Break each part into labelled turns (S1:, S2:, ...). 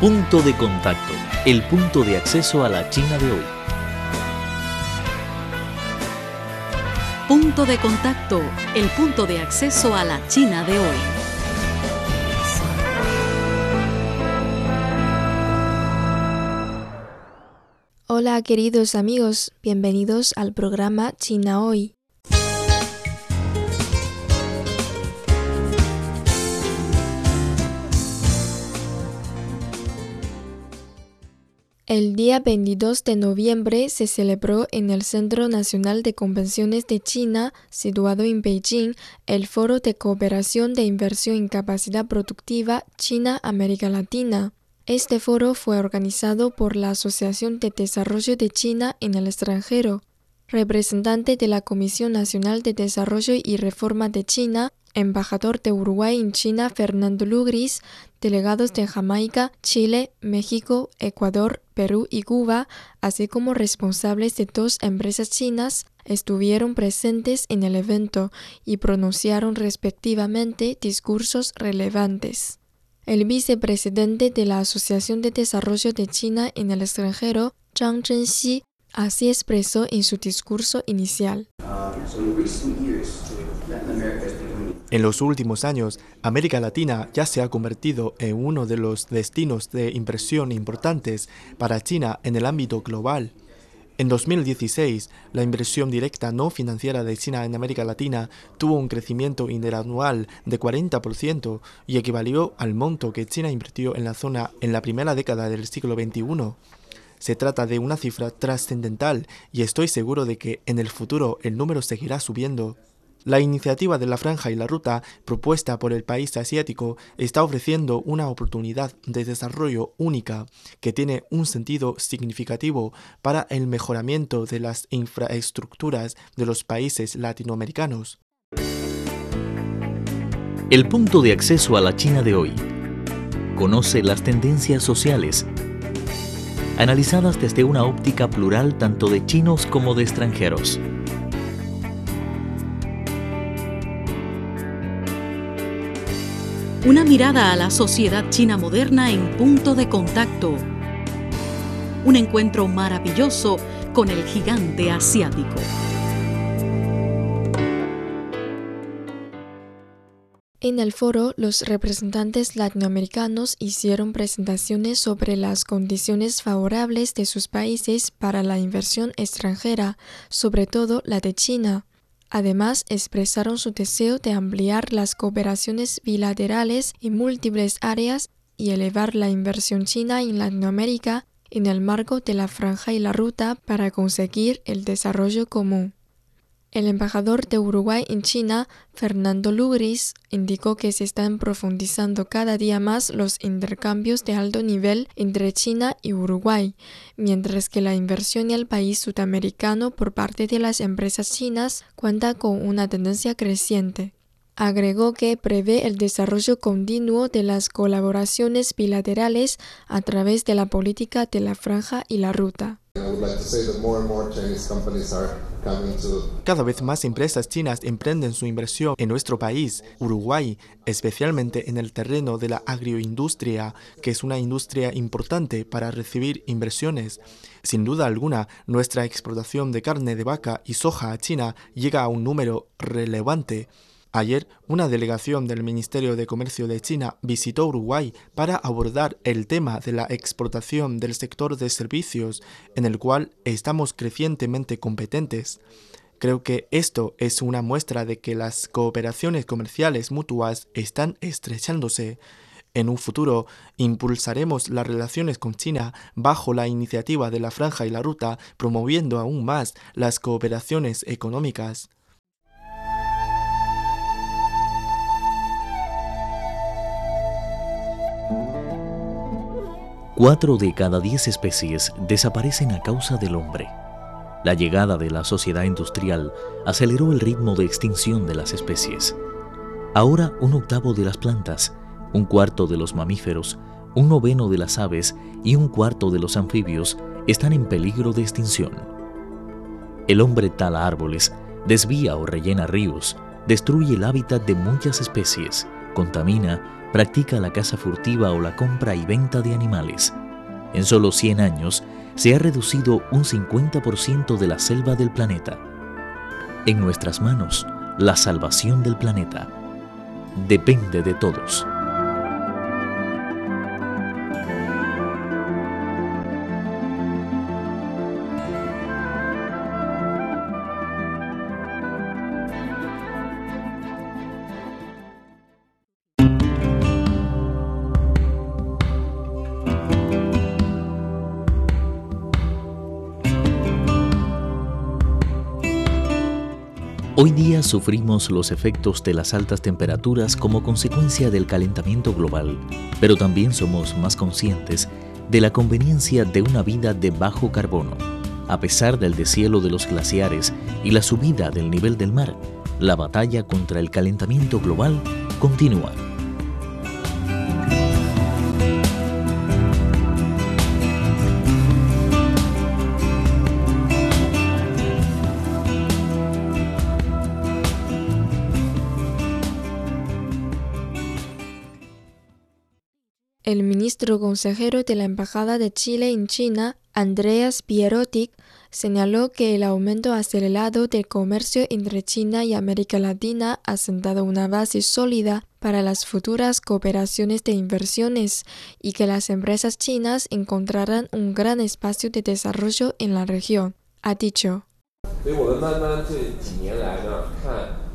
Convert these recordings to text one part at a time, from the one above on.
S1: Punto de contacto, el punto de acceso a la China de hoy.
S2: Punto de contacto, el punto de acceso a la China de hoy.
S3: Hola queridos amigos, bienvenidos al programa China Hoy. El día 22 de noviembre se celebró en el Centro Nacional de Convenciones de China, situado en Beijing, el Foro de Cooperación de Inversión en Capacidad Productiva China-América Latina. Este foro fue organizado por la Asociación de Desarrollo de China en el extranjero. Representante de la Comisión Nacional de Desarrollo y Reforma de China, embajador de Uruguay en China Fernando Lugris, delegados de Jamaica, Chile, México, Ecuador, Perú y Cuba, así como responsables de dos empresas chinas, estuvieron presentes en el evento y pronunciaron respectivamente discursos relevantes. El vicepresidente de la Asociación de Desarrollo de China en el extranjero, Zhang Zhenxi, así expresó en su discurso inicial.
S4: En los últimos años, América Latina ya se ha convertido en uno de los destinos de inversión importantes para China en el ámbito global. En 2016, la inversión directa no financiera de China en América Latina tuvo un crecimiento interanual de 40% y equivalió al monto que China invirtió en la zona en la primera década del siglo XXI. Se trata de una cifra trascendental y estoy seguro de que en el futuro el número seguirá subiendo. La iniciativa de la franja y la ruta propuesta por el país asiático está ofreciendo una oportunidad de desarrollo única que tiene un sentido significativo para el mejoramiento de las infraestructuras de los países latinoamericanos.
S1: El punto de acceso a la China de hoy. Conoce las tendencias sociales analizadas desde una óptica plural tanto de chinos como de extranjeros.
S2: Una mirada a la sociedad china moderna en punto de contacto. Un encuentro maravilloso con el gigante asiático.
S3: En el foro, los representantes latinoamericanos hicieron presentaciones sobre las condiciones favorables de sus países para la inversión extranjera, sobre todo la de China. Además, expresaron su deseo de ampliar las cooperaciones bilaterales en múltiples áreas y elevar la inversión china en Latinoamérica en el marco de la franja y la ruta para conseguir el desarrollo común. El embajador de Uruguay en China, Fernando Lugris, indicó que se están profundizando cada día más los intercambios de alto nivel entre China y Uruguay, mientras que la inversión en el país sudamericano por parte de las empresas chinas cuenta con una tendencia creciente. Agregó que prevé el desarrollo continuo de las colaboraciones bilaterales a través de la política de la franja y la ruta.
S4: Cada vez más empresas chinas emprenden su inversión en nuestro país, Uruguay, especialmente en el terreno de la agroindustria, que es una industria importante para recibir inversiones. Sin duda alguna, nuestra exportación de carne de vaca y soja a China llega a un número relevante. Ayer, una delegación del Ministerio de Comercio de China visitó Uruguay para abordar el tema de la exportación del sector de servicios, en el cual estamos crecientemente competentes. Creo que esto es una muestra de que las cooperaciones comerciales mutuas están estrechándose. En un futuro, impulsaremos las relaciones con China bajo la iniciativa de la Franja y la Ruta, promoviendo aún más las cooperaciones económicas.
S1: Cuatro de cada diez especies desaparecen a causa del hombre. La llegada de la sociedad industrial aceleró el ritmo de extinción de las especies. Ahora un octavo de las plantas, un cuarto de los mamíferos, un noveno de las aves y un cuarto de los anfibios están en peligro de extinción. El hombre tala árboles, desvía o rellena ríos, destruye el hábitat de muchas especies, contamina, practica la caza furtiva o la compra y venta de animales. En solo 100 años se ha reducido un 50% de la selva del planeta. En nuestras manos, la salvación del planeta depende de todos. Hoy día sufrimos los efectos de las altas temperaturas como consecuencia del calentamiento global, pero también somos más conscientes de la conveniencia de una vida de bajo carbono. A pesar del deshielo de los glaciares y la subida del nivel del mar, la batalla contra el calentamiento global continúa.
S3: Ministro consejero de la Embajada de Chile en China, Andreas Pierotic, señaló que el aumento acelerado del comercio entre China y América Latina ha sentado una base sólida para las futuras cooperaciones de inversiones y que las empresas chinas encontrarán un gran espacio de desarrollo en la región, ha dicho.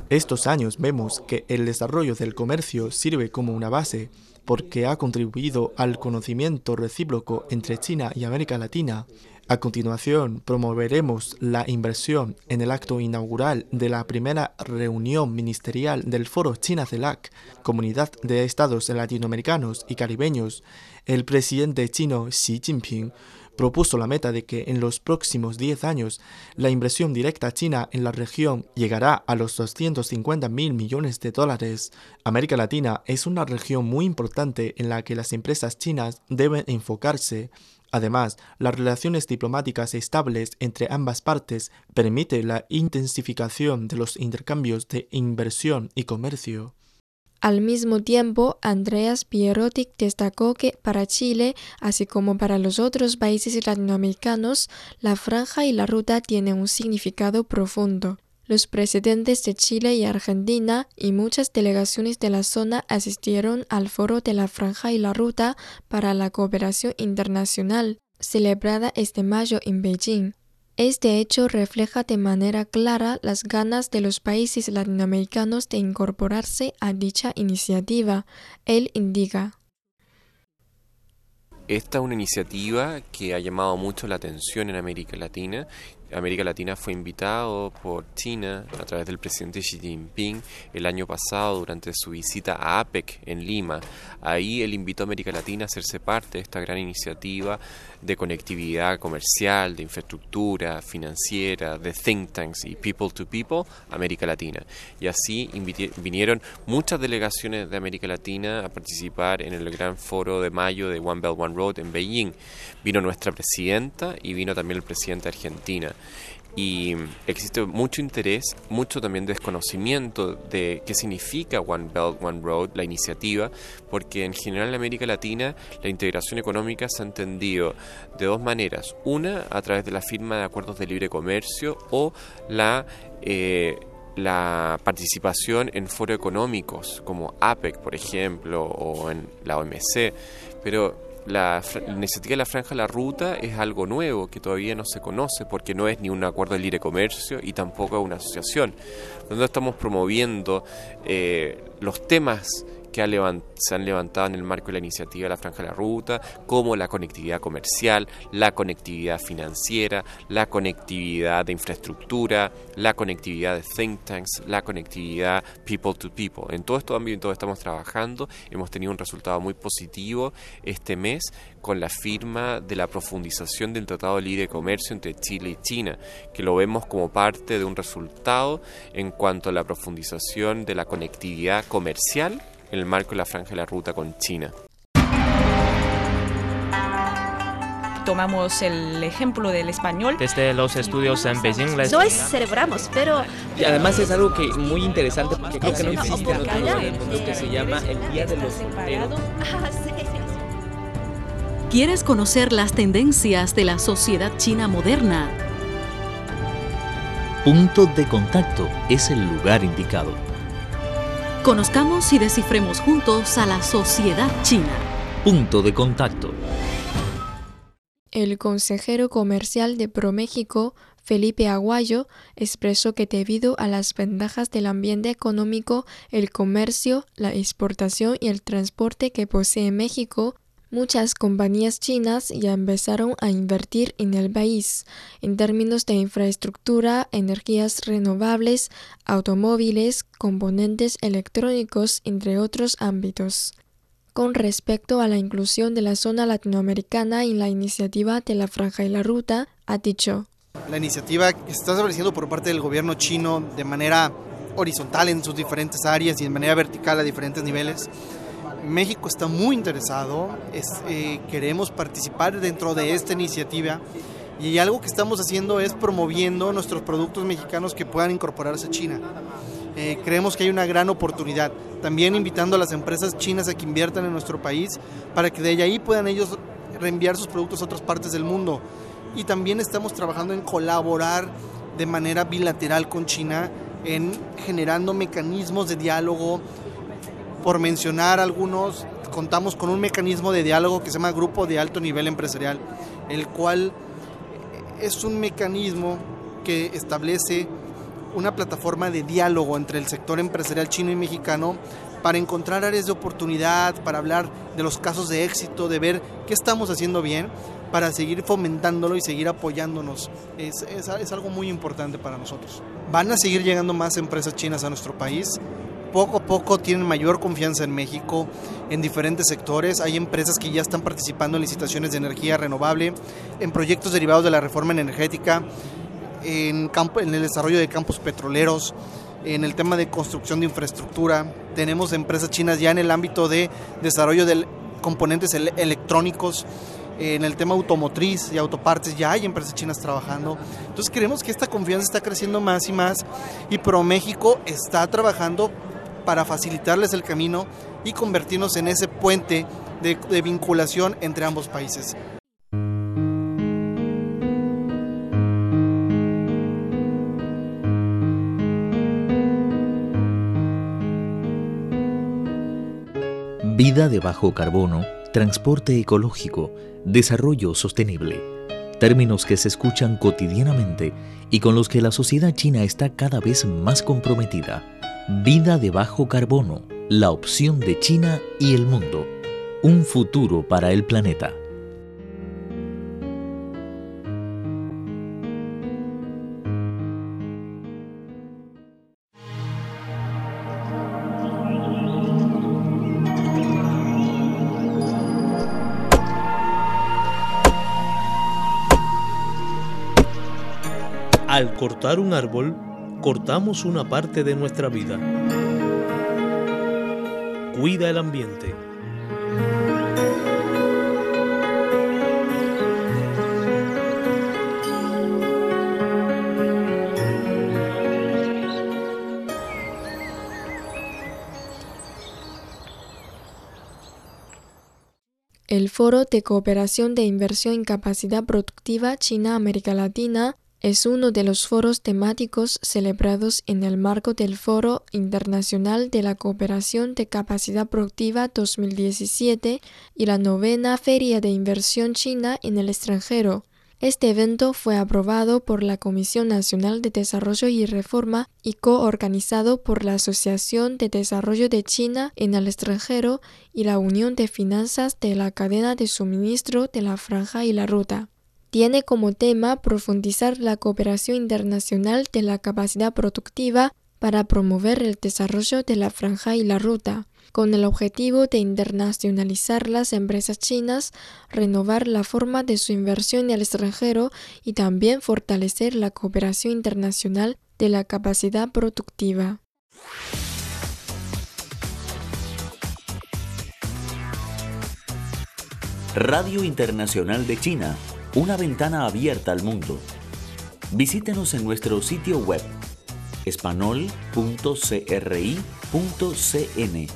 S4: Estos años vemos que el desarrollo del comercio sirve como una base porque ha contribuido al conocimiento recíproco entre China y América Latina. A continuación, promoveremos la inversión en el acto inaugural de la primera reunión ministerial del Foro China-CELAC, Comunidad de Estados Latinoamericanos y Caribeños. El presidente chino Xi Jinping propuso la meta de que en los próximos 10 años la inversión directa china en la región llegará a los 250 mil millones de dólares. América Latina es una región muy importante en la que las empresas chinas deben enfocarse. Además, las relaciones diplomáticas estables entre ambas partes permite la intensificación de los intercambios de inversión y comercio.
S3: Al mismo tiempo, Andreas Pierotic destacó que para Chile, así como para los otros países latinoamericanos, la franja y la ruta tienen un significado profundo. Los presidentes de Chile y Argentina y muchas delegaciones de la zona asistieron al foro de la franja y la ruta para la cooperación internacional, celebrada este mayo en Beijing. Este hecho refleja de manera clara las ganas de los países latinoamericanos de incorporarse a dicha iniciativa. Él indica.
S5: Esta es una iniciativa que ha llamado mucho la atención en América Latina América Latina fue invitado por China a través del presidente Xi Jinping el año pasado durante su visita a APEC en Lima. Ahí él invitó a América Latina a hacerse parte de esta gran iniciativa de conectividad comercial, de infraestructura financiera, de think tanks y people to people América Latina. Y así vinieron muchas delegaciones de América Latina a participar en el gran foro de mayo de One Belt One Road en Beijing. Vino nuestra presidenta y vino también el presidente de Argentina y existe mucho interés, mucho también desconocimiento de qué significa One Belt, One Road, la iniciativa, porque en general en América Latina la integración económica se ha entendido de dos maneras. Una, a través de la firma de acuerdos de libre comercio o la... Eh, la participación en foros económicos como APEC, por ejemplo, o en la OMC, pero la, iniciativa de la Franja la Ruta es algo nuevo que todavía no se conoce porque no es ni un acuerdo de libre comercio y tampoco una asociación. Donde estamos promoviendo eh, los temas que se han levantado en el marco de la iniciativa de la Franja de la Ruta, como la conectividad comercial, la conectividad financiera, la conectividad de infraestructura, la conectividad de think tanks, la conectividad people to people. En todo estos ámbitos estamos trabajando, hemos tenido un resultado muy positivo este mes con la firma de la profundización del Tratado de Libre Comercio entre Chile y China, que lo vemos como parte de un resultado en cuanto a la profundización de la conectividad comercial en el marco de la franja de la ruta con China.
S6: tomamos el ejemplo del español.
S7: Desde los estudios en Beijing les...
S8: No es celebramos, pero...
S9: Y además es algo que muy interesante porque creo que no existe en otro lugar del mundo que se llama el Día de los Solteros.
S2: ¿Quieres conocer las tendencias de la sociedad china moderna?
S1: Punto de contacto es el lugar indicado.
S2: Conozcamos y descifremos juntos a la sociedad china.
S1: Punto de contacto.
S3: El consejero comercial de ProMéxico, Felipe Aguayo, expresó que debido a las ventajas del ambiente económico, el comercio, la exportación y el transporte que posee México, Muchas compañías chinas ya empezaron a invertir en el país en términos de infraestructura, energías renovables, automóviles, componentes electrónicos, entre otros ámbitos. Con respecto a la inclusión de la zona latinoamericana en la iniciativa de la Franja y la Ruta, ha dicho.
S10: La iniciativa que se está estableciendo por parte del gobierno chino de manera horizontal en sus diferentes áreas y de manera vertical a diferentes niveles México está muy interesado, eh, queremos participar dentro de esta iniciativa y algo que estamos haciendo es promoviendo nuestros productos mexicanos que puedan incorporarse a China. Eh, creemos que hay una gran oportunidad, también invitando a las empresas chinas a que inviertan en nuestro país para que de ahí puedan ellos reenviar sus productos a otras partes del mundo. Y también estamos trabajando en colaborar de manera bilateral con China en generando mecanismos de diálogo, por mencionar algunos, contamos con un mecanismo de diálogo que se llama Grupo de Alto Nivel Empresarial, el cual es un mecanismo que establece una plataforma de diálogo entre el sector empresarial chino y mexicano para encontrar áreas de oportunidad, para hablar de los casos de éxito, de ver qué estamos haciendo bien, para seguir fomentándolo y seguir apoyándonos. Es, es, es algo muy importante para nosotros. Van a seguir llegando más empresas chinas a nuestro país poco a poco tienen mayor confianza en México en diferentes sectores. Hay empresas que ya están participando en licitaciones de energía renovable, en proyectos derivados de la reforma energética, en, campo, en el desarrollo de campos petroleros, en el tema de construcción de infraestructura. Tenemos empresas chinas ya en el ámbito de desarrollo de componentes electrónicos en el tema automotriz y autopartes ya hay empresas chinas trabajando. Entonces creemos que esta confianza está creciendo más y más y ProMéxico está trabajando para facilitarles el camino y convertirnos en ese puente de, vinculación entre ambos países.
S1: Vida de bajo carbono, transporte ecológico, desarrollo sostenible. Términos que se escuchan cotidianamente y con los que la sociedad china está cada vez más comprometida. Vida de bajo carbono, la opción de China y el mundo. Un futuro para el planeta.
S11: Al cortar un árbol, cortamos una parte de nuestra vida. Cuida el ambiente.
S3: El Foro de Cooperación de Inversión en Capacidad Productiva China-América Latina es uno de los foros temáticos celebrados en el marco del Foro Internacional de la Cooperación de Capacidad Productiva 2017 y la novena Feria de Inversión China en el extranjero. Este evento fue aprobado por la Comisión Nacional de Desarrollo y Reforma y coorganizado por la Asociación de Desarrollo de China en el extranjero y la Unión de Finanzas de la Cadena de Suministro de la Franja y la Ruta tiene como tema profundizar la cooperación internacional de la capacidad productiva para promover el desarrollo de la franja y la ruta, con el objetivo de internacionalizar las empresas chinas, renovar la forma de su inversión en el extranjero y también fortalecer la cooperación internacional de la capacidad productiva.
S1: Radio Internacional de China
S8: una ventana abierta al mundo. Visítenos en nuestro sitio web espanol.cri.cn.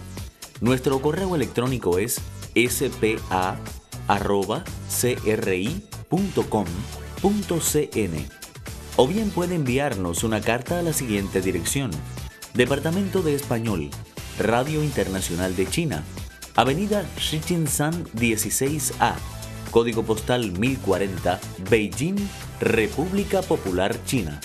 S8: Nuestro correo electrónico es spa.cri.com.cn o bien puede enviarnos una carta a la siguiente dirección. Departamento de Español, Radio Internacional de China, Avenida Shichinshan 16A, Código Postal 1040, Beijing, República Popular China.